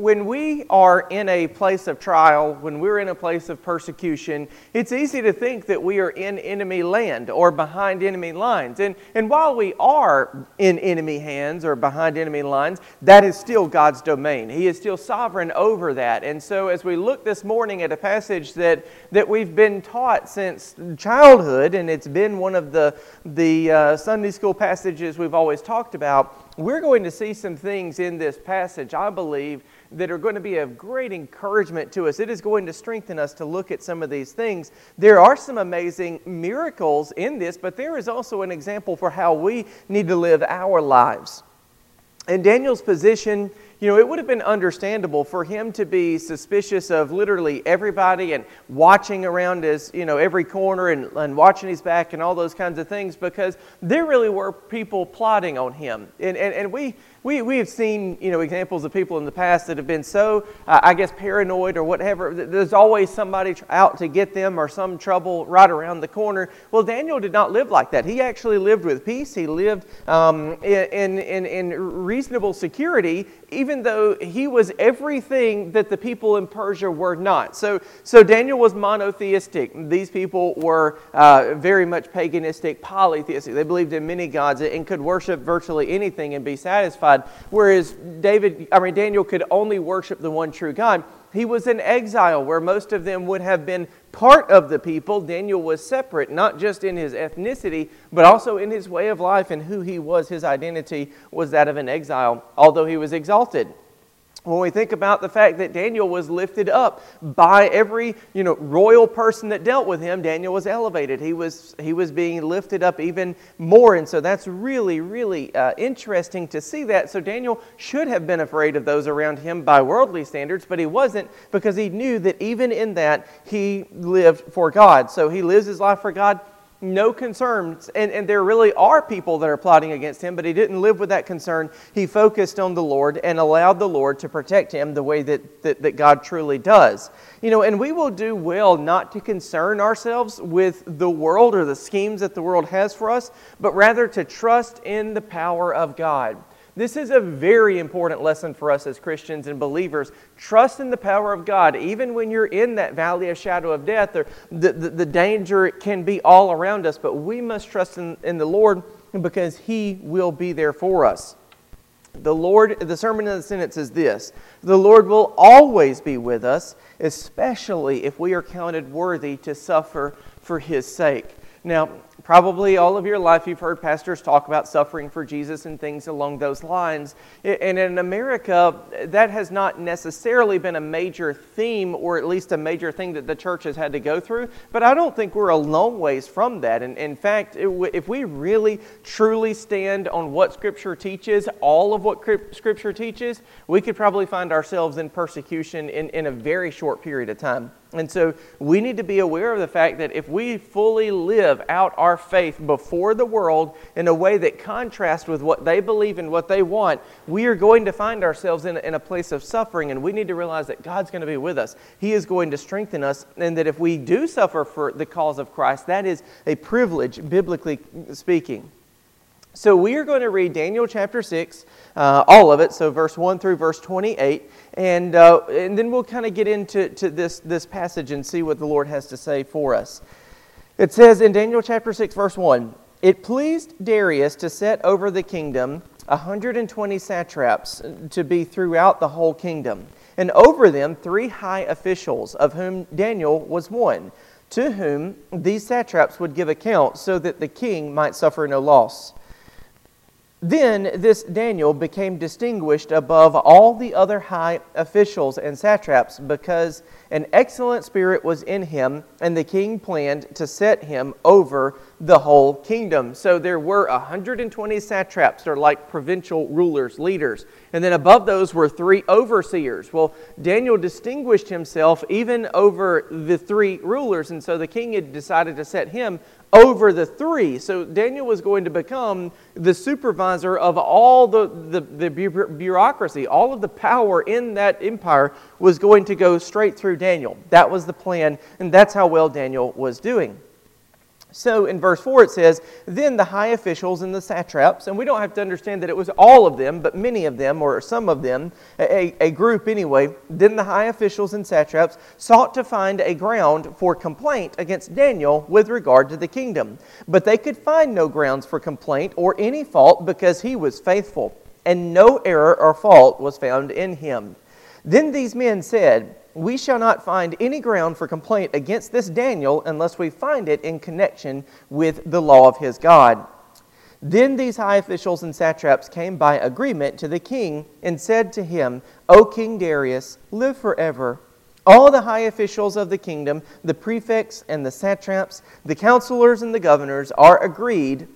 when we are in a place of trial, when we're in a place of persecution, it's easy to think that we are in enemy land or behind enemy lines. And, and while we are in enemy hands or behind enemy lines, that is still God's domain. He is still sovereign over that. And so, as we look this morning at a passage that, that we've been taught since childhood, and it's been one of the, the uh, Sunday school passages we've always talked about, we're going to see some things in this passage, I believe, that are going to be of great encouragement to us. It is going to strengthen us to look at some of these things. There are some amazing miracles in this, but there is also an example for how we need to live our lives. In Daniel's position, you know, it would have been understandable for him to be suspicious of literally everybody and watching around his, you know, every corner and, and watching his back and all those kinds of things because there really were people plotting on him. And, and, and we, we, we have seen you know, examples of people in the past that have been so, uh, I guess, paranoid or whatever. There's always somebody out to get them or some trouble right around the corner. Well, Daniel did not live like that. He actually lived with peace. He lived um, in, in, in reasonable security, even though he was everything that the people in Persia were not. So, so Daniel was monotheistic. These people were uh, very much paganistic, polytheistic. They believed in many gods and could worship virtually anything and be satisfied God, whereas David, I mean Daniel could only worship the one true God. He was in exile where most of them would have been part of the people. Daniel was separate, not just in his ethnicity, but also in his way of life and who he was. His identity was that of an exile, although he was exalted when we think about the fact that Daniel was lifted up by every you know, royal person that dealt with him, Daniel was elevated. He was, he was being lifted up even more. And so that's really, really uh, interesting to see that. So Daniel should have been afraid of those around him by worldly standards, but he wasn't because he knew that even in that, he lived for God. So he lives his life for God no concerns. And, and there really are people that are plotting against him, but he didn't live with that concern. He focused on the Lord and allowed the Lord to protect him the way that, that, that God truly does. You know, and we will do well not to concern ourselves with the world or the schemes that the world has for us, but rather to trust in the power of God. This is a very important lesson for us as Christians and believers. Trust in the power of God. Even when you're in that valley of shadow of death, or the, the, the danger can be all around us, but we must trust in, in the Lord because He will be there for us. The Lord, the sermon of the sentence is this The Lord will always be with us, especially if we are counted worthy to suffer for His sake. Now, Probably all of your life you've heard pastors talk about suffering for Jesus and things along those lines. And in America, that has not necessarily been a major theme or at least a major thing that the church has had to go through. But I don't think we're a long ways from that. And in fact, if we really truly stand on what Scripture teaches, all of what Scripture teaches, we could probably find ourselves in persecution in, in a very short period of time. And so we need to be aware of the fact that if we fully live out our faith before the world in a way that contrasts with what they believe and what they want, we are going to find ourselves in, in a place of suffering. And we need to realize that God's going to be with us. He is going to strengthen us. And that if we do suffer for the cause of Christ, that is a privilege, biblically speaking. So we are going to read Daniel chapter 6, uh, all of it, so verse 1 through verse 28, and, uh, and then we'll kind of get into to this, this passage and see what the Lord has to say for us. It says in Daniel chapter 6, verse 1 It pleased Darius to set over the kingdom 120 satraps to be throughout the whole kingdom, and over them three high officials, of whom Daniel was one, to whom these satraps would give account so that the king might suffer no loss. Then this Daniel became distinguished above all the other high officials and satraps because an excellent spirit was in him, and the king planned to set him over the whole kingdom. So there were 120 satraps, or like provincial rulers, leaders. And then above those were three overseers. Well, Daniel distinguished himself even over the three rulers, and so the king had decided to set him over the three. So Daniel was going to become the supervisor of all the, the, the, bureaucracy, all of the power in that empire was going to go straight through Daniel. That was the plan, and that's how well Daniel was doing. So in verse 4 it says, Then the high officials and the satraps, and we don't have to understand that it was all of them, but many of them, or some of them, a, a group anyway, then the high officials and satraps sought to find a ground for complaint against Daniel with regard to the kingdom. But they could find no grounds for complaint or any fault because he was faithful, and no error or fault was found in him. Then these men said, we shall not find any ground for complaint against this Daniel unless we find it in connection with the law of his God. Then these high officials and satraps came by agreement to the king and said to him, O King Darius, live forever. All the high officials of the kingdom, the prefects and the satraps, the counselors and the governors are agreed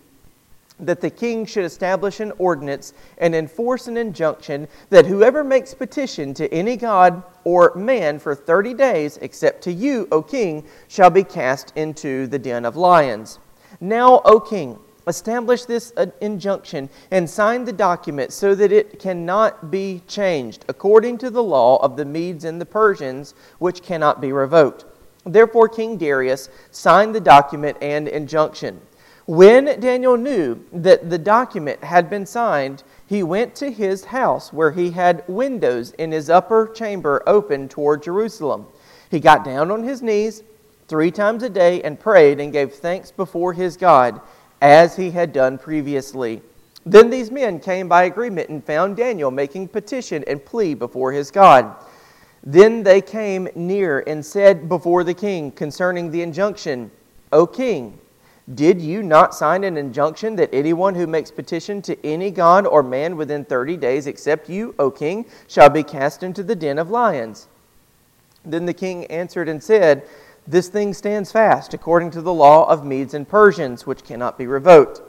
that the king should establish an ordinance and enforce an injunction that whoever makes petition to any god or man for 30 days, except to you, O king, shall be cast into the den of lions. Now, O king, establish this uh, injunction and sign the document so that it cannot be changed, according to the law of the Medes and the Persians, which cannot be revoked. Therefore, King Darius signed the document and injunction. When Daniel knew that the document had been signed, he went to his house where he had windows in his upper chamber open toward Jerusalem. He got down on his knees three times a day and prayed and gave thanks before his God, as he had done previously. Then these men came by agreement and found Daniel making petition and plea before his God. Then they came near and said before the king concerning the injunction, O king, did you not sign an injunction that anyone who makes petition to any god or man within 30 days, except you, O king, shall be cast into the den of lions? Then the king answered and said, This thing stands fast, according to the law of Medes and Persians, which cannot be revoked.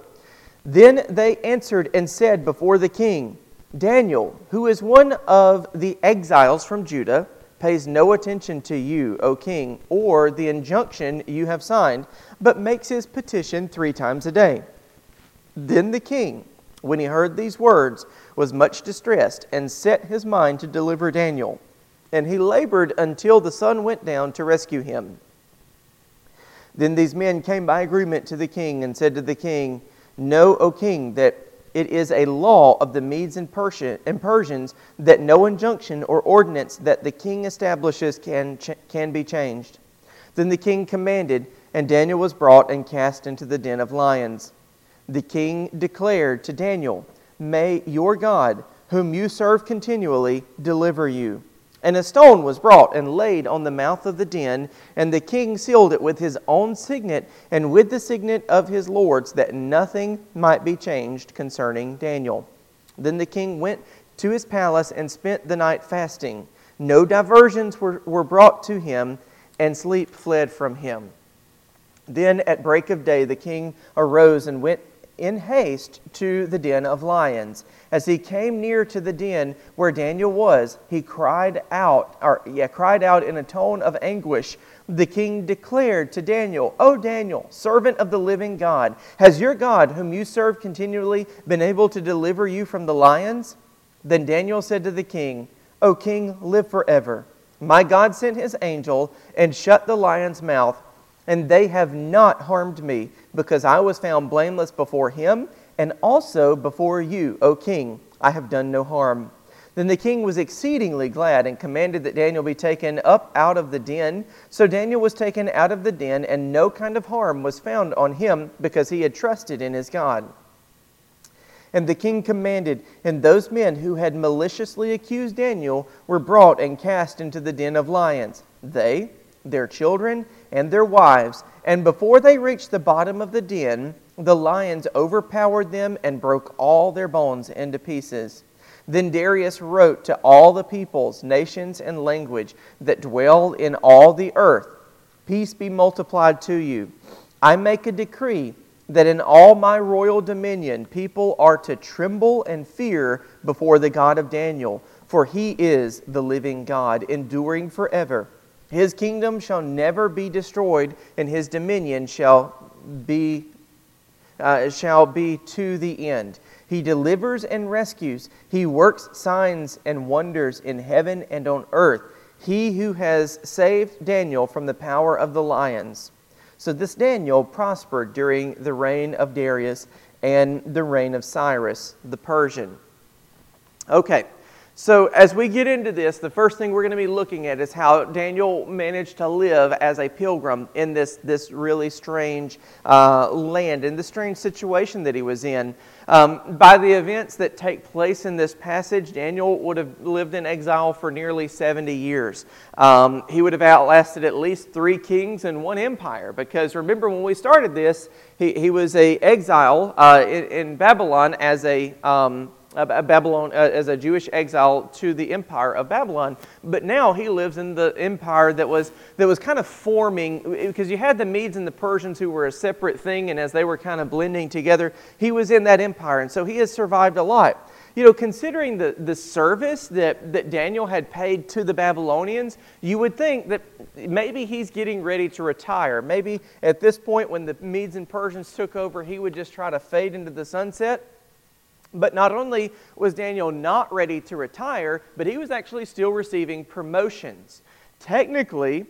Then they answered and said before the king, Daniel, who is one of the exiles from Judah, pays no attention to you, O king, or the injunction you have signed, but makes his petition three times a day. Then the king, when he heard these words, was much distressed and set his mind to deliver Daniel. And he labored until the sun went down to rescue him. Then these men came by agreement to the king and said to the king, Know, O king, that it is a law of the Medes and, Persians that no injunction or ordinance that the king establishes can, can be changed. Then the king commanded, and Daniel was brought and cast into the den of lions. The king declared to Daniel, May your God, whom you serve continually, deliver you. And a stone was brought and laid on the mouth of the den, and the king sealed it with his own signet and with the signet of his lords, that nothing might be changed concerning Daniel. Then the king went to his palace and spent the night fasting. No diversions were, were brought to him, and sleep fled from him. Then at break of day the king arose and went in haste to the den of lions. As he came near to the den where Daniel was, he cried out, or yeah, cried out in a tone of anguish. The king declared to Daniel, O Daniel, servant of the living God, has your God, whom you serve continually, been able to deliver you from the lions? Then Daniel said to the king, O king, live forever. My God sent his angel and shut the lion's mouth and they have not harmed me, because I was found blameless before him, and also before you, O king. I have done no harm. Then the king was exceedingly glad and commanded that Daniel be taken up out of the den. So Daniel was taken out of the den, and no kind of harm was found on him, because he had trusted in his God. And the king commanded, and those men who had maliciously accused Daniel were brought and cast into the den of lions. They, their children, and their wives, and before they reached the bottom of the den, the lions overpowered them and broke all their bones into pieces. Then Darius wrote to all the peoples, nations, and language that dwell in all the earth Peace be multiplied to you. I make a decree that in all my royal dominion people are to tremble and fear before the God of Daniel, for he is the living God, enduring forever. His kingdom shall never be destroyed, and his dominion shall be, uh, shall be to the end. He delivers and rescues. He works signs and wonders in heaven and on earth. He who has saved Daniel from the power of the lions. So this Daniel prospered during the reign of Darius and the reign of Cyrus the Persian. Okay, so, as we get into this, the first thing we're going to be looking at is how Daniel managed to live as a pilgrim in this, this really strange uh, land, in the strange situation that he was in. Um, by the events that take place in this passage, Daniel would have lived in exile for nearly 70 years. Um, he would have outlasted at least three kings and one empire, because remember when we started this, he, he was a exile uh, in, in, Babylon as a. Um, Babylon uh, as a Jewish exile to the empire of Babylon. But now he lives in the empire that was, that was kind of forming, because you had the Medes and the Persians who were a separate thing, and as they were kind of blending together, he was in that empire. And so he has survived a lot. You know, considering the, the service that, that Daniel had paid to the Babylonians, you would think that maybe he's getting ready to retire. Maybe at this point, when the Medes and Persians took over, he would just try to fade into the sunset. But not only was Daniel not ready to retire, but he was actually still receiving promotions. Technically,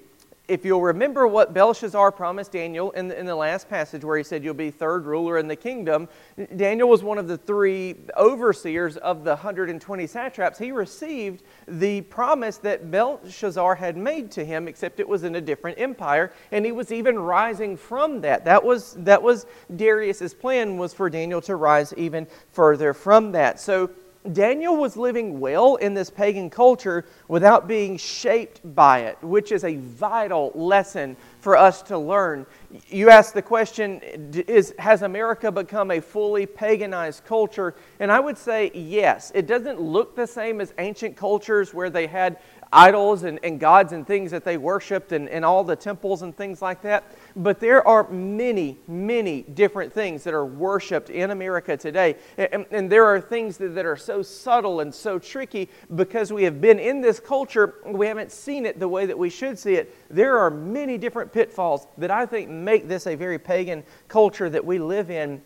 if you'll remember what Belshazzar promised Daniel in the, in the last passage where he said, You'll be third ruler in the kingdom, Daniel was one of the three overseers of the 120 satraps. He received the promise that Belshazzar had made to him, except it was in a different empire, and he was even rising from that. That was, that was Darius's plan, was for Daniel to rise even further from that. So Daniel was living well in this pagan culture without being shaped by it, which is a vital lesson for us to learn. You ask the question is, Has America become a fully paganized culture? And I would say yes. It doesn't look the same as ancient cultures where they had idols and, and gods and things that they worshiped and, and all the temples and things like that. But there are many, many different things that are worshiped in America today. And, and there are things that, that are so subtle and so tricky because we have been in this culture, we haven't seen it the way that we should see it. There are many different pitfalls that I think make this a very pagan culture that we live in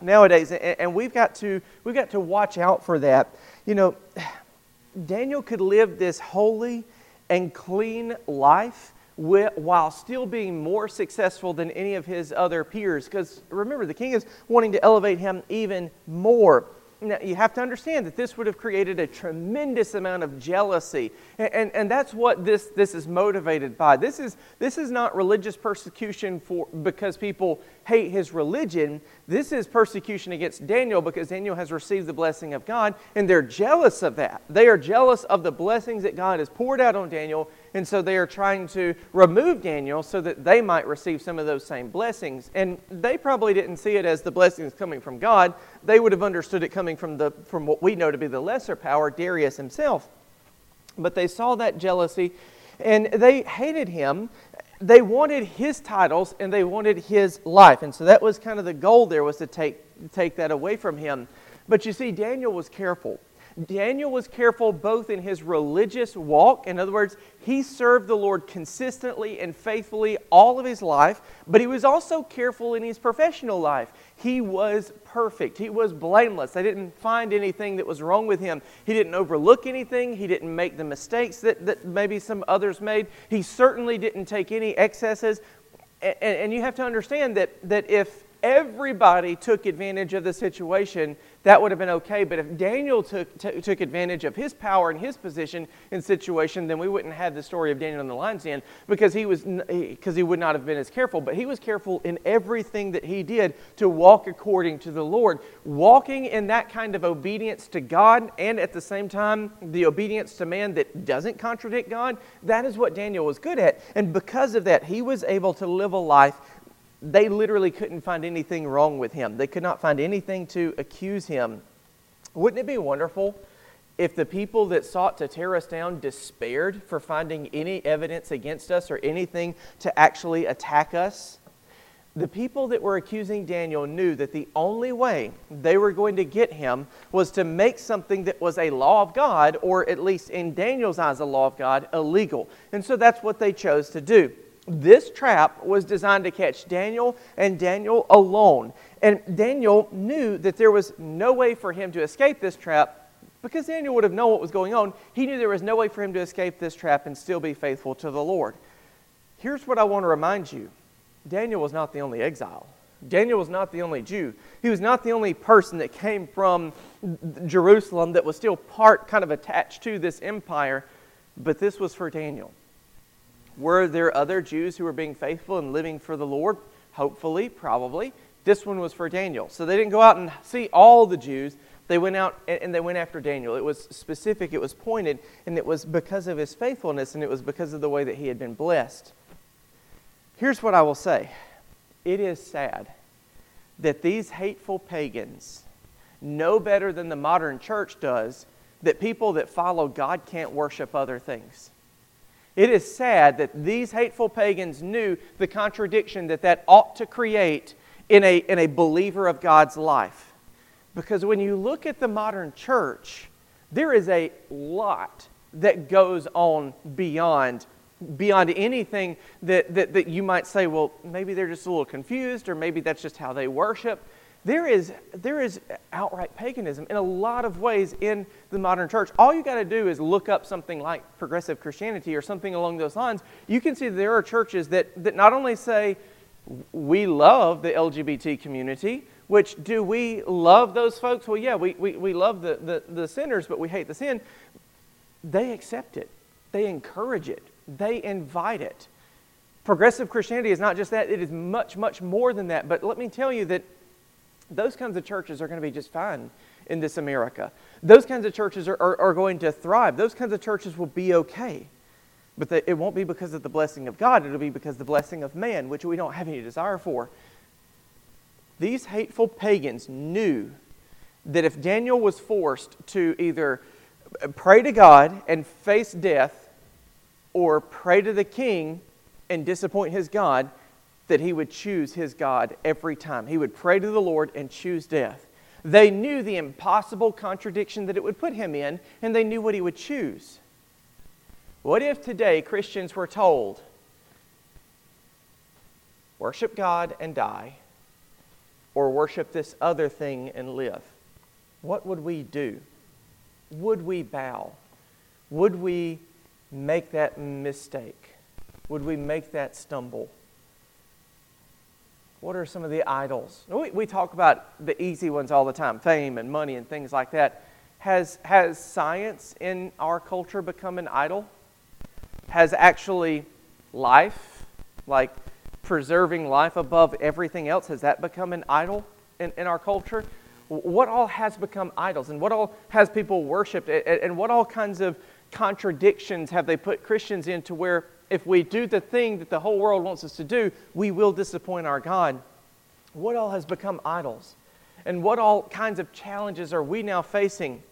nowadays and we've got to we've got to watch out for that you know Daniel could live this holy and clean life while still being more successful than any of his other peers. Because remember, the king is wanting to elevate him even more. Now, you have to understand that this would have created a tremendous amount of jealousy. And, and, and, that's what this, this is motivated by. This is, this is not religious persecution for, because people hate his religion. This is persecution against Daniel because Daniel has received the blessing of God, and they're jealous of that. They are jealous of the blessings that God has poured out on Daniel, and so they are trying to remove Daniel so that they might receive some of those same blessings. And they probably didn't see it as the blessings coming from God. They would have understood it coming from, the, from what we know to be the lesser power, Darius himself. But they saw that jealousy and they hated him. They wanted his titles and they wanted his life. And so that was kind of the goal there was to take, take that away from him. But you see, Daniel was careful. Daniel was careful both in his religious walk, in other words, he served the Lord consistently and faithfully all of his life, but he was also careful in his professional life. He was perfect, he was blameless. They didn't find anything that was wrong with him. He didn't overlook anything, he didn't make the mistakes that, that maybe some others made. He certainly didn't take any excesses. And, and you have to understand that, that if everybody took advantage of the situation, that would have been okay. But if Daniel took, t- took advantage of his power and his position and situation, then we wouldn't have the story of Daniel in the lion's den because he, was, because he would not have been as careful. But he was careful in everything that he did to walk according to the Lord. Walking in that kind of obedience to God and at the same time the obedience to man that doesn't contradict God, that is what Daniel was good at. And because of that, he was able to live a life they literally couldn't find anything wrong with him. They could not find anything to accuse him. Wouldn't it be wonderful if the people that sought to tear us down despaired for finding any evidence against us or anything to actually attack us? The people that were accusing Daniel knew that the only way they were going to get him was to make something that was a law of God, or at least in Daniel's eyes, a law of God, illegal. And so that's what they chose to do. This trap was designed to catch Daniel and Daniel alone. And Daniel knew that there was no way for him to escape this trap because Daniel would have known what was going on. He knew there was no way for him to escape this trap and still be faithful to the Lord. Here's what I want to remind you Daniel was not the only exile. Daniel was not the only Jew. He was not the only person that came from Jerusalem that was still part, kind of attached to this empire, but this was for Daniel. Were there other Jews who were being faithful and living for the Lord? Hopefully, probably. This one was for Daniel. So they didn't go out and see all the Jews. They went out and they went after Daniel. It was specific, it was pointed, and it was because of his faithfulness and it was because of the way that he had been blessed. Here's what I will say it is sad that these hateful pagans know better than the modern church does that people that follow God can't worship other things. It is sad that these hateful pagans knew the contradiction that that ought to create in a, in a believer of God's life. Because when you look at the modern church, there is a lot that goes on beyond beyond anything that, that, that you might say, well, maybe they're just a little confused, or maybe that's just how they worship. There is, there is outright paganism in a lot of ways in the modern church. All you got to do is look up something like progressive Christianity or something along those lines. You can see there are churches that, that not only say, we love the LGBT community, which do we love those folks? Well, yeah, we, we, we love the, the, the sinners, but we hate the sin. They accept it, they encourage it, they invite it. Progressive Christianity is not just that, it is much, much more than that. But let me tell you that those kinds of churches are going to be just fine in this America. Those kinds of churches are, are, are going to thrive. Those kinds of churches will be okay. But the, it won't be because of the blessing of God, it'll be because of the blessing of man, which we don't have any desire for. These hateful pagans knew that if Daniel was forced to either pray to God and face death or pray to the king and disappoint his God, that he would choose his God every time. He would pray to the Lord and choose death. They knew the impossible contradiction that it would put him in, and they knew what he would choose. What if today Christians were told, worship God and die, or worship this other thing and live? What would we do? Would we bow? Would we make that mistake? Would we make that stumble? What are some of the idols? We, we talk about the easy ones all the time fame and money and things like that. Has, has science in our culture become an idol? has actually life, like preserving life above everything else, has that become an idol in, in our culture? What all has become idols and what all has people worshiped and what all kinds of contradictions have they put Christians into where if we do the thing that the whole world wants us to do, we will disappoint our God? What all has become idols? And what all kinds of challenges are we now facing?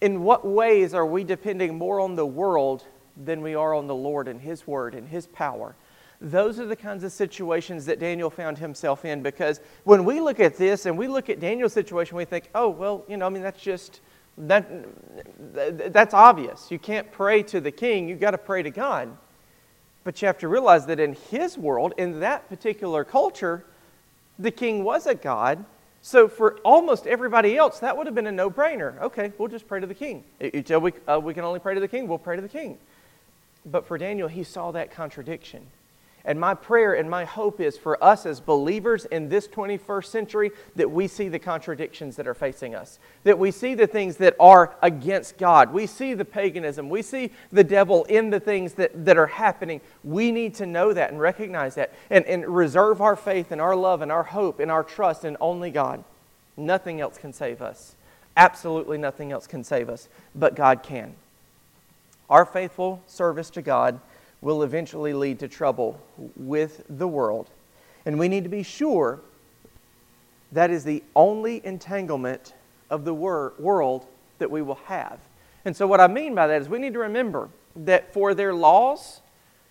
In what ways are we depending more on the world than we are on the Lord and His Word and His power. Those are the kinds of situations that Daniel found himself in because when we look at this and we look at Daniel's situation, we think, oh, well, you know, I mean, that's just, that, that's obvious. You can't pray to the king, you've got to pray to God. But you have to realize that in his world, in that particular culture, the king was a god. So for almost everybody else, that would have been a no brainer. Okay, we'll just pray to the king. Tell we, uh, we can only pray to the king, we'll pray to the king. But for Daniel, he saw that contradiction. And my prayer and my hope is for us as believers in this 21st century that we see the contradictions that are facing us, that we see the things that are against God. We see the paganism. We see the devil in the things that, that are happening. We need to know that and recognize that and, and reserve our faith and our love and our hope and our trust in only God. Nothing else can save us. Absolutely nothing else can save us, but God can. Our faithful service to God will eventually lead to trouble with the world. And we need to be sure that is the only entanglement of the wor- world that we will have. And so, what I mean by that is we need to remember that for their laws,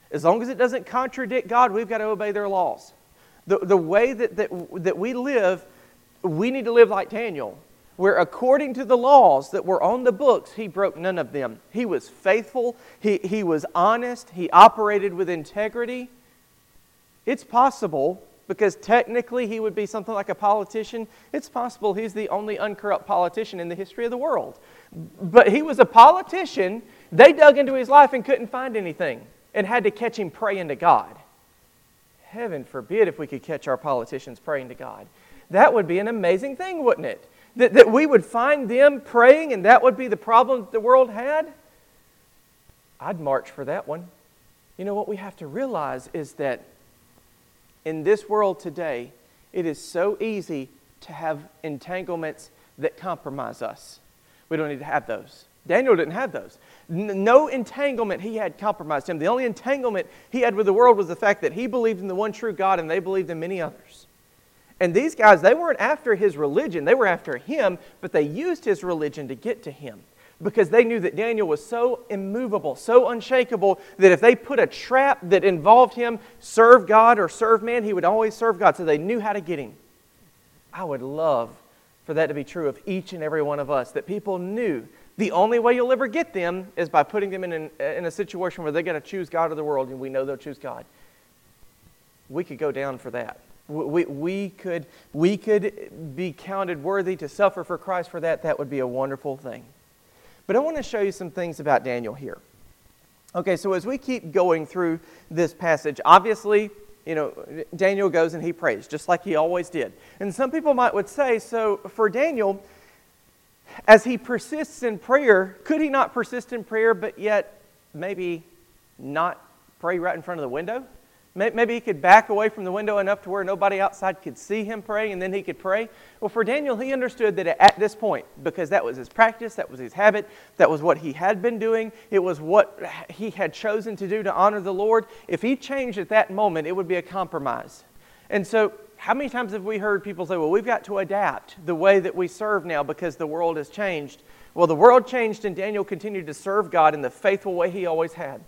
as long as it doesn't contradict God, we've got to obey their laws. The, the way that, that, that we live, we need to live like Daniel where according to the laws that were on the books, he broke none of them. He was faithful, he, he was honest, he operated with integrity. It's possible, because technically he would be something like a politician, it's possible he's the only uncorrupt politician in the history of the world. But he was a politician. They dug into his life and couldn't find anything and had to catch him praying to God. heaven forbid if we could catch our politicians praying to God. That would be an amazing thing, wouldn't it? That, that we would find them praying and that would be the problem that the world had. I'd march for that one. You know what we have to realize is that in this world today, it is so easy to have entanglements that compromise us. We don't need to have those. Daniel didn't have those. No entanglement he had compromised him. The only entanglement he had with the world was the fact that he believed in the one true God and they believed in many others. And these guys, they weren't after his religion, they were after him, but they used his religion to get to him because they knew that Daniel was so immovable, so unshakable, that if they put a trap that involved him serve God or serve man, he would always serve God. So they knew how to get him. I would love for that to be true of each and every one of us, that people knew the only way you'll ever get them is by putting them in, an, in a situation where they're going to choose God or the world, and we know they'll choose God. We could go down for that. We, we, could, we could be counted worthy to suffer for Christ for that. That would be a wonderful thing. But I want to show you some things about Daniel here. Okay, so as we keep going through this passage, obviously, you know, Daniel goes and he prays, just like he always did. And some people might would say, so for Daniel, as he persists in prayer, could he not persist in prayer, but yet maybe not pray right in front of the window? Maybe he could back away from the window enough to where nobody outside could see him praying and then he could pray. Well, for Daniel, he understood that at this point, because that was his practice, that was his habit, that was what he had been doing, it was what he had chosen to do to honor the Lord. If he changed at that moment, it would be a compromise. And so, how many times have we heard people say, well, we've got to adapt the way that we serve now because the world has changed? Well, the world changed and Daniel continued to serve God in the faithful way he always had.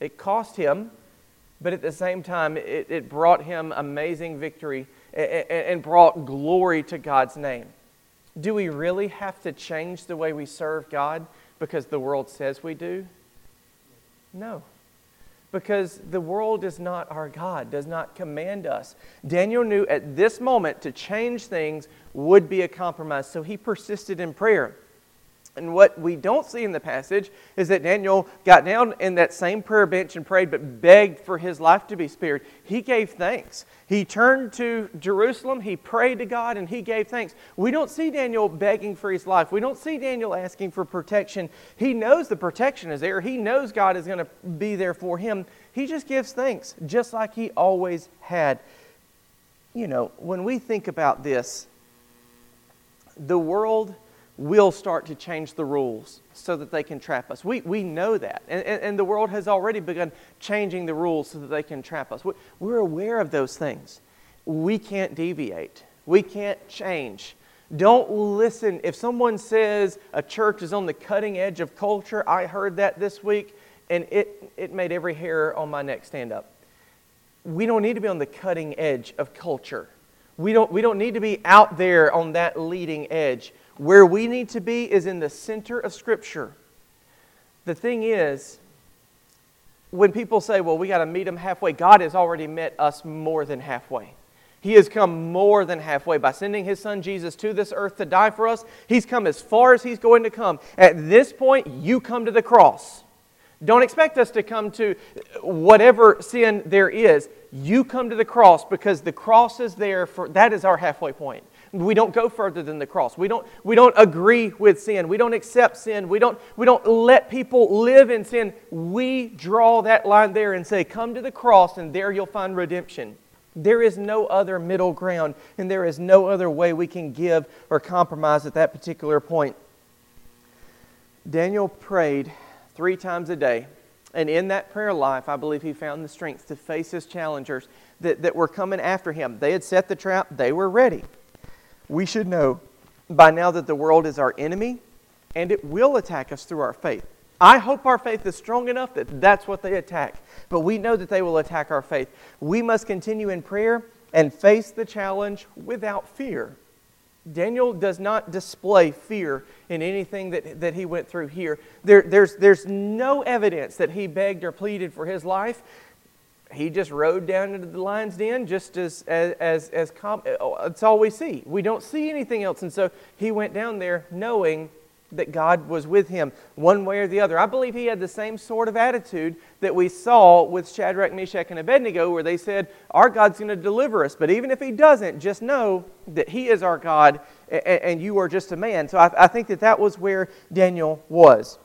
It cost him but at the same time, it, it brought him amazing victory and brought glory to God's name. Do we really have to change the way we serve God because the world says we do? No. Because the world is not our God, does not command us. Daniel knew at this moment to change things would be a compromise, so he persisted in prayer. And what we don't see in the passage is that Daniel got down in that same prayer bench and prayed, but begged for his life to be spared. He gave thanks. He turned to Jerusalem, he prayed to God, and he gave thanks. We don't see Daniel begging for his life. We don't see Daniel asking for protection. He knows the protection is there, he knows God is going to be there for him. He just gives thanks, just like he always had. You know, when we think about this, the world will start to change the rules so that they can trap us. We, we know that. And, and, and, the world has already begun changing the rules so that they can trap us. We, we're aware of those things. We can't deviate, we can't change. Don't listen. If someone says a church is on the cutting edge of culture, I heard that this week, and it, it made every hair on my neck stand up. We don't need to be on the cutting edge of culture. We don't, we don't need to be out there on that leading edge. Where we need to be is in the center of Scripture. The thing is, when people say, well, we got to meet them halfway, God has already met us more than halfway. He has come more than halfway by sending his son Jesus to this earth to die for us. He's come as far as he's going to come. At this point, you come to the cross. Don't expect us to come to whatever sin there is. You come to the cross because the cross is there for that is our halfway point. We don't go further than the cross. We don't, we don't agree with sin. We don't accept sin. We don't, we don't let people live in sin. We draw that line there and say, Come to the cross, and there you'll find redemption. There is no other middle ground, and there is no other way we can give or compromise at that particular point. Daniel prayed three times a day. And in that prayer life, I believe he found the strength to face his challengers that, that were coming after him. They had set the trap, they were ready we should know by now that the world is our enemy and it will attack us through our faith. I hope our faith is strong enough that that's what they attack. But we know that they will attack our faith. We must continue in prayer and face the challenge without fear. Daniel does not display fear in anything that, that he went through here. There, there's, there's no evidence that he begged or pleaded for his life he just rode down into the lion's den just as, as, as, as com- it's all we see. We don't see anything else. And so he went down there knowing that God was with him one way or the other. I believe he had the same sort of attitude that we saw with Shadrach, Meshach, and Abednego, where they said, Our God's going to deliver us. But even if he doesn't, just know that he is our God and, you are just a man. So I, I think that that was where Daniel was.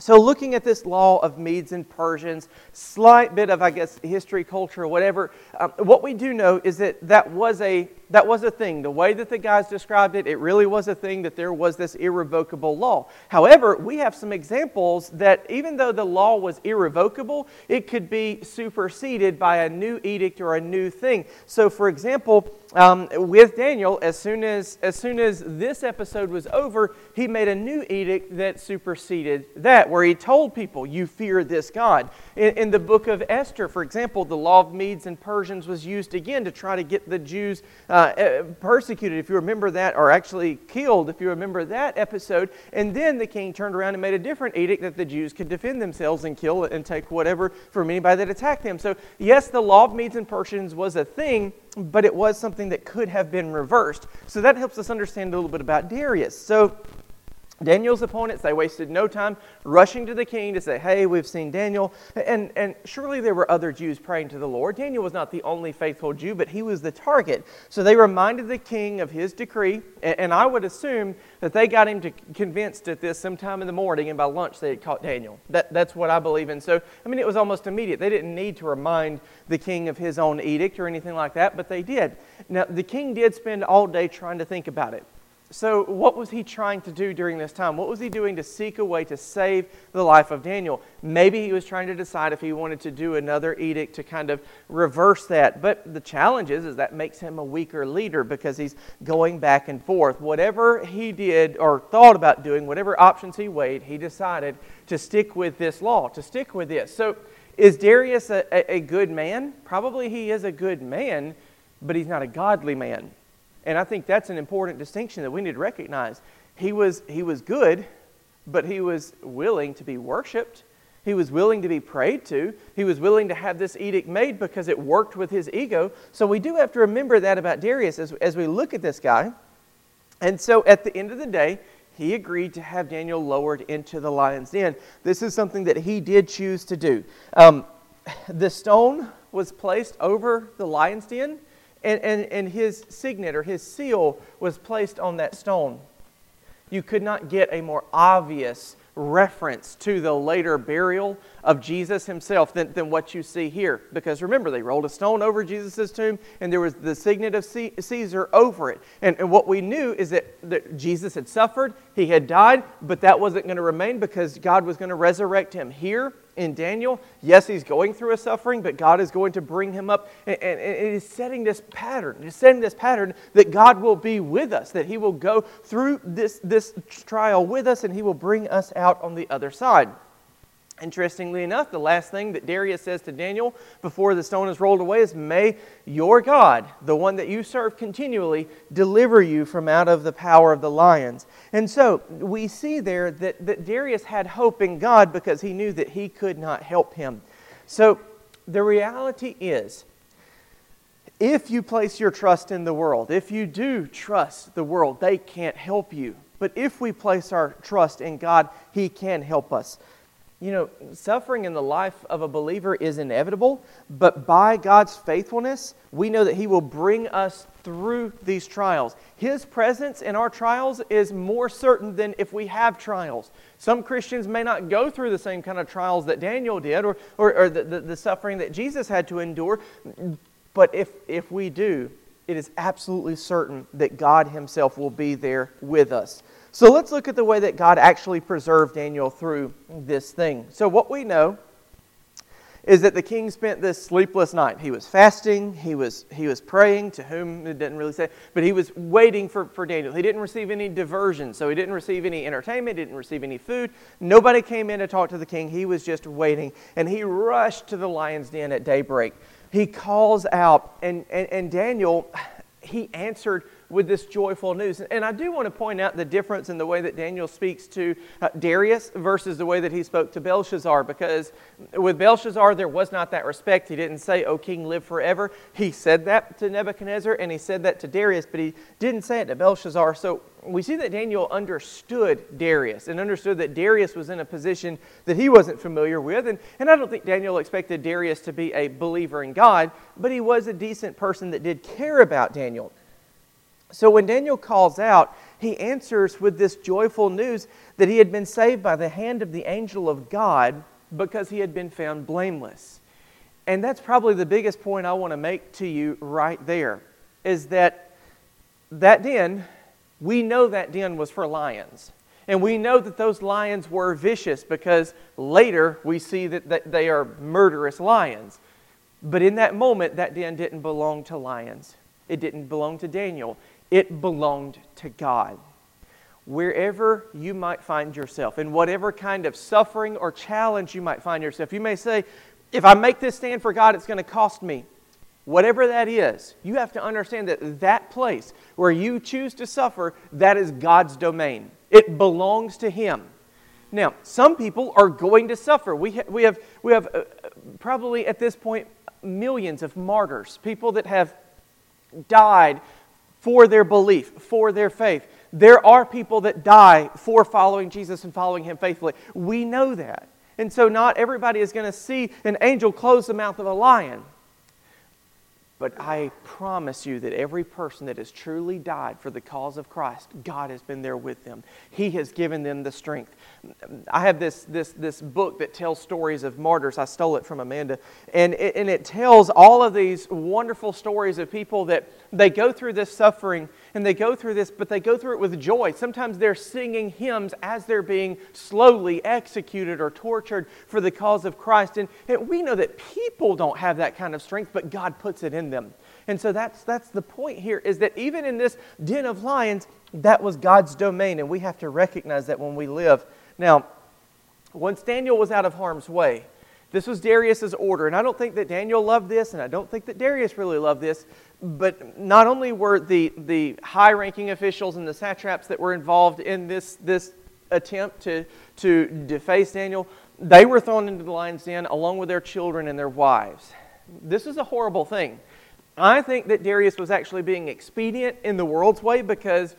So, looking at this law of Medes and Persians, slight bit of, I guess, history, culture, whatever, um, what we do know is that that was a that was a thing. The way that the guys described it, it really was a thing that there was this irrevocable law. However, we have some examples that even though the law was irrevocable, it could be superseded by a new edict or a new thing. So, for example, um, with Daniel, as soon as, as soon as this episode was over, he made a new edict that superseded that, where he told people, You fear this God. In, in the book of Esther, for example, the law of Medes and Persians was used again to try to get the Jews uh, uh, persecuted, if you remember that, or actually killed, if you remember that episode. And then the king turned around and made a different edict that the Jews could defend themselves and kill and take whatever from anybody that attacked them. So, yes, the law of Medes and Persians was a thing, but it was something that could have been reversed. So that helps us understand a little bit about Darius. So, Daniel's opponents, they wasted no time rushing to the king to say, Hey, we've seen Daniel. And, and surely there were other Jews praying to the Lord. Daniel was not the only faithful Jew, but he was the target. So they reminded the king of his decree. And, and I would assume that they got him to, convinced at this sometime in the morning, and by lunch they had caught Daniel. That, that's what I believe in. So, I mean, it was almost immediate. They didn't need to remind the king of his own edict or anything like that, but they did. Now, the king did spend all day trying to think about it. So, what was he trying to do during this time? What was he doing to seek a way to save the life of Daniel? Maybe he was trying to decide if he wanted to do another edict to kind of reverse that. But the challenge is, is that makes him a weaker leader because he's going back and forth. Whatever he did or thought about doing, whatever options he weighed, he decided to stick with this law, to stick with this. So, is Darius a, a, a good man? Probably he is a good man, but he's not a godly man. And I think that's an important distinction that we need to recognize. He was, he was good, but he was willing to be worshiped. He was willing to be prayed to. He was willing to have this edict made because it worked with his ego. So we do have to remember that about Darius as, as we look at this guy. And so at the end of the day, he agreed to have Daniel lowered into the lion's den. This is something that he did choose to do. Um, the stone was placed over the lion's den and, and, and his signet or his seal was placed on that stone. You could not get a more obvious reference to the later burial of Jesus himself than, than what you see here. Because remember, they rolled a stone over Jesus' tomb and there was the signet of Caesar over it. And, and what we knew is that, that Jesus had suffered, he had died, but that wasn't going to remain because God was going to resurrect him. Here, in Daniel, yes, he's going through a suffering, but God is going to bring him up. And, and, and it is setting this pattern. It is setting this pattern that God will be with us, that he will go through this, this trial with us, and he will bring us out on the other side. Interestingly enough, the last thing that Darius says to Daniel before the stone is rolled away is, May your God, the one that you serve continually, deliver you from out of the power of the lions. And so we see there that, that Darius had hope in God because he knew that he could not help him. So the reality is, if you place your trust in the world, if you do trust the world, they can't help you. But if we place our trust in God, He can help us. You know, suffering in the life of a believer is inevitable, but by God's faithfulness, we know that He will bring us through these trials. His presence in our trials is more certain than if we have trials. Some Christians may not go through the same kind of trials that Daniel did or, or, or the, the, the suffering that Jesus had to endure, but if, if we do, it is absolutely certain that God Himself will be there with us. So let's look at the way that God actually preserved Daniel through this thing. So, what we know is that the king spent this sleepless night. He was fasting, he was, he was praying, to whom it didn't really say, but he was waiting for, for Daniel. He didn't receive any diversion, so he didn't receive any entertainment, didn't receive any food. Nobody came in to talk to the king. He was just waiting, and he rushed to the lion's den at daybreak. He calls out, and, and, and Daniel, he answered with this joyful news. And I do want to point out the difference in the way that Daniel speaks to uh, Darius versus the way that he spoke to Belshazzar, because with Belshazzar, there was not that respect. He didn't say, O king, live forever. He said that to Nebuchadnezzar, and he said that to Darius, but he didn't say it to Belshazzar. So we see that Daniel understood Darius and understood that Darius was in a position that he wasn't familiar with. And, and I don't think Daniel expected Darius to be a believer in God, but he was a decent person that did care about Daniel. So when Daniel calls out, he answers with this joyful news that he had been saved by the hand of the angel of God because he had been found blameless. And that's probably the biggest point I want to make to you right there is that that den we know that den was for lions. And we know that those lions were vicious because later we see that, they are murderous lions. But in that moment, that den didn't belong to lions. It didn't belong to Daniel. It belonged to God. Wherever you might find yourself, in whatever kind of suffering or challenge you might find yourself, you may say, if I make this stand for God, it's going to cost me. Whatever that is, you have to understand that that place where you choose to suffer, that is God's domain. It belongs to Him. Now, some people are going to suffer. We, ha- we have, we have uh, probably at this point millions of martyrs, people that have died for their belief, for their faith. There are people that die for following Jesus and following Him faithfully. We know that. And so, not everybody is going to see an angel close the mouth of a lion. But I promise you that every person that has truly died for the cause of Christ, God has been there with them. He has given them the strength. I have this, this, this book that tells stories of martyrs. I stole it from Amanda. And it, and it tells all of these wonderful stories of people that they go through this suffering and they go through this, but they go through it with joy. Sometimes they're singing hymns as they're being slowly executed or tortured for the cause of Christ. And, and we know that people don't have that kind of strength, but God puts it in them. And so that's, that's the point here is that even in this den of lions, that was God's domain, and we have to recognize that when we live. Now, once Daniel was out of harm's way, this was Darius's order, and I don't think that Daniel loved this, and I don't think that Darius really loved this, but not only were the, the high ranking officials and the satraps that were involved in this, this attempt to, to deface Daniel, they were thrown into the lion's den along with their children and their wives. This is a horrible thing. I think that Darius was actually being expedient in the world's way because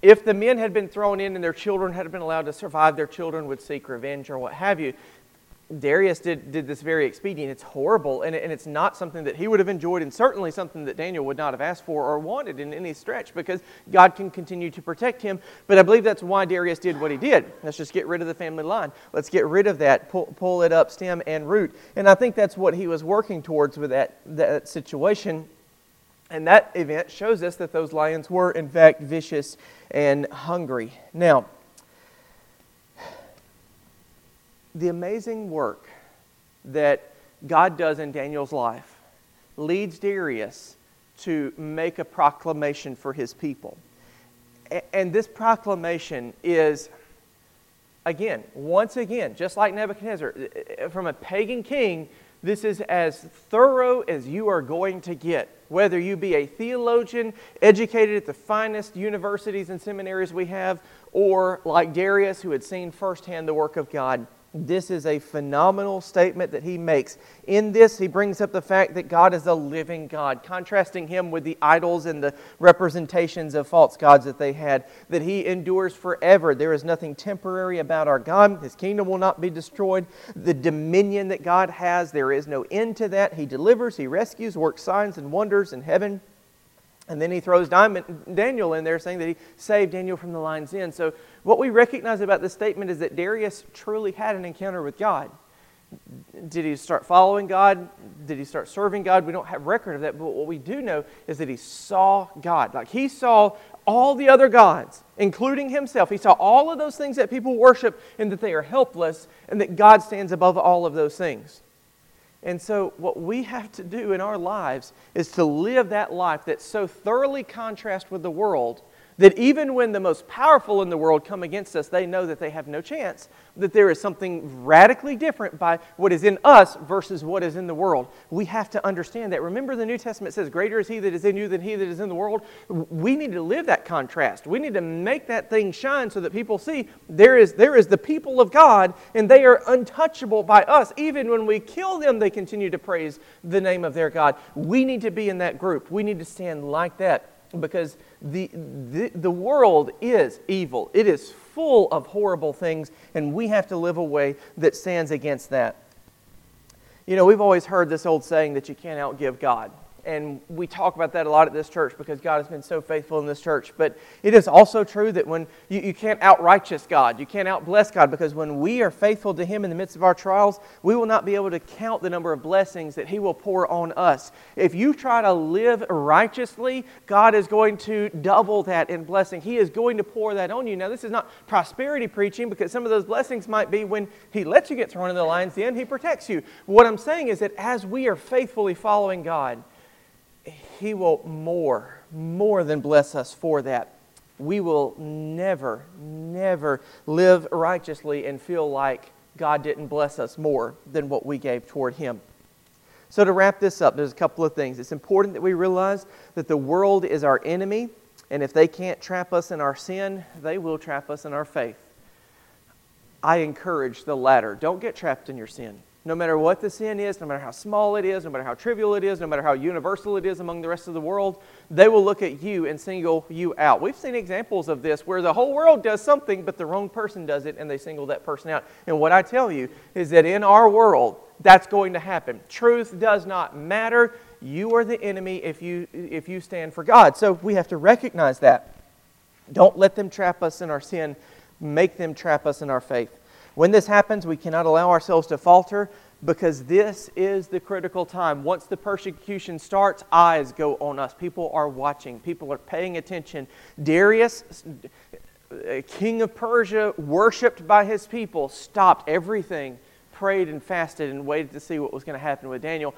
if the men had been thrown in and their children had been allowed to survive, their children would seek revenge or what have you. Darius did, did this very expedient. It's horrible, and, and it's not something that he would have enjoyed, and certainly something that Daniel would not have asked for or wanted in any stretch because God can continue to protect him. But I believe that's why Darius did what he did. Let's just get rid of the family line. Let's get rid of that, pull, pull it up stem and root. And I think that's what he was working towards with that, that situation. And that event shows us that those lions were, in fact, vicious and hungry. Now, the amazing work that God does in Daniel's life leads Darius to make a proclamation for his people. And this proclamation is, again, once again, just like Nebuchadnezzar, eh, eh, from a pagan king, this is as thorough as you are going to get. Whether you be a theologian, educated at the finest universities and seminaries we have, or like Darius, who had seen firsthand the work of God this is a phenomenal statement that he makes. In this, he brings up the fact that God is a living God, contrasting him with the idols and the representations of false gods that they had, that he endures forever. There is nothing temporary about our God. His kingdom will not be destroyed. The dominion that God has, there is no end to that. He delivers, he rescues, works signs and wonders in heaven and then he throws Daniel in there saying that he saved Daniel from the lion's den. So, what we recognize about this statement is that Darius truly had an encounter with God. Did he start following God? Did he start serving God? We don't have record of that, but what we do know is that he saw God. Like he saw all the other gods, including himself. He saw all of those things that people worship and that they are helpless and that God stands above all of those things. And so, what we have to do in our lives is to live that life that so thoroughly contrasts with the world That even when the most powerful in the world come against us, they know that they have no chance, that there is something radically different by what is in us versus what is in the world. We have to understand that. Remember, the New Testament says, Greater is he that is in you than he that is in the world. We need to live that contrast. We need to make that thing shine so that people see there is, there is the people of God and they are untouchable by us. Even when we kill them, they continue to praise the name of their God. We need to be in that group. We need to stand like that because the, the, the world is evil. It is full of horrible things, and we have to live a way that stands against that. You know, we've always heard this old saying that you can't outgive God and we talk about that a lot at this church because God has been so faithful in this church. But it is also true that when you, you can't outrighteous God, you can't outbless God because when we are faithful to Him in the midst of our trials, we will not be able to count the number of blessings that He will pour on us. If you try to live righteously, God is going to double that in blessing. He is going to pour that on you. Now, this is not prosperity preaching because some of those blessings might be when He lets you get thrown in the lion's den, He protects you. What I'm saying is that as we are faithfully following God, he will more, more than bless us for that. We will never, never live righteously and feel like God didn't bless us more than what we gave toward Him. So, to wrap this up, there's a couple of things. It's important that we realize that the world is our enemy, and if they can't trap us in our sin, they will trap us in our faith. I encourage the latter. Don't get trapped in your sin no matter what the sin is, no matter how small it is, no matter how trivial it is, no matter how universal it is among the rest of the world, they will look at you and single you out. We've seen examples of this where the whole world does something, but the wrong person does it and they single that person out. And what I tell you is that in our world, that's going to happen. Truth does not matter. You are the enemy if you, if you stand for God. So we have to recognize that. Don't let them trap us in our sin, make them trap us in our faith. When this happens, we cannot allow ourselves to falter because this is the critical time. Once the persecution starts, eyes go on us. People are watching, people are paying attention. Darius, king of Persia, worshiped by his people, stopped everything, prayed and fasted, and waited to see what was going to happen with Daniel.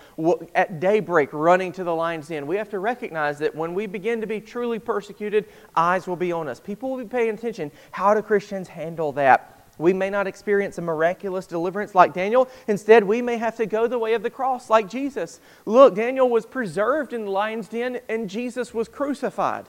At daybreak, running to the lion's den. We have to recognize that when we begin to be truly persecuted, eyes will be on us. People will be paying attention. How do Christians handle that? We may not experience a miraculous deliverance like Daniel. Instead, we may have to go the way of the cross like Jesus. Look, Daniel was preserved in the lion's den and Jesus was crucified.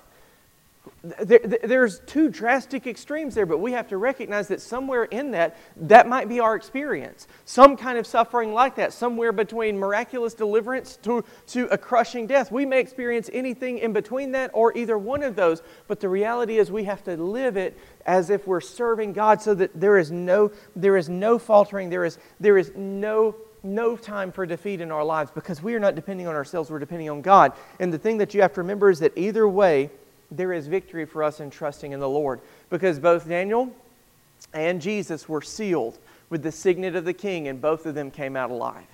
There, there's two drastic extremes there, but we have to recognize that somewhere in that, that might be our experience. Some kind of suffering like that, somewhere between miraculous deliverance to, to a crushing death. We may experience anything in between that or either one of those, but the reality is we have to live it as if we're serving God so that there is no, there is no faltering, there is, there is no no time for defeat in our lives because we are not depending on ourselves, we're depending on God. And the thing that you have to remember is that either way, there is victory for us in trusting in the Lord. Because both Daniel and Jesus were sealed with the signet of the king, and both of them came out alive.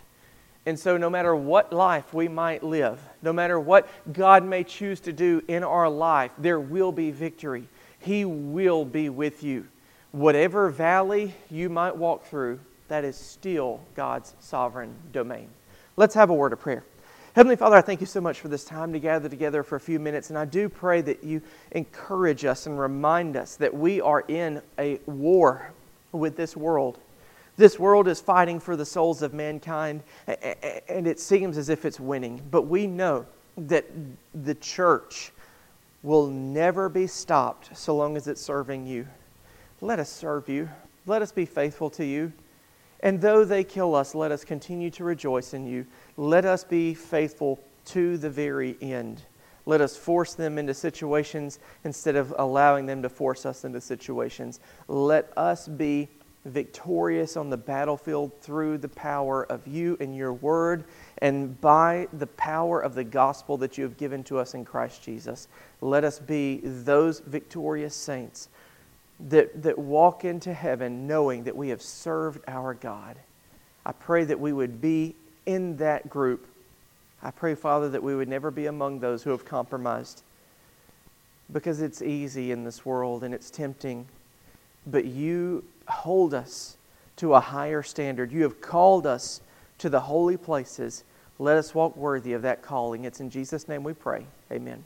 And so, no matter what life we might live, no matter what God may choose to do in our life, there will be victory. He will be with you. Whatever valley you might walk through, that is still God's sovereign domain. Let's have a word of prayer. Heavenly Father, I thank you so much for this time to gather together for a few minutes. And I do pray that you encourage us and remind us that we are in a war with this world. This world is fighting for the souls of mankind, and it seems as if it's winning. But we know that the church will never be stopped so long as it's serving you. Let us serve you. Let us be faithful to you. And though they kill us, let us continue to rejoice in you. Let us be faithful to the very end. Let us force them into situations instead of allowing them to force us into situations. Let us be victorious on the battlefield through the power of you and your word and by the power of the gospel that you have given to us in Christ Jesus. Let us be those victorious saints that, that walk into heaven knowing that we have served our God. I pray that we would be in that group. I pray, Father, that we would never be among those who have compromised because it's easy in this world and it's tempting. But you hold us to a higher standard. You have called us to the holy places. Let us walk worthy of that calling. It's in Jesus' name we pray. Amen.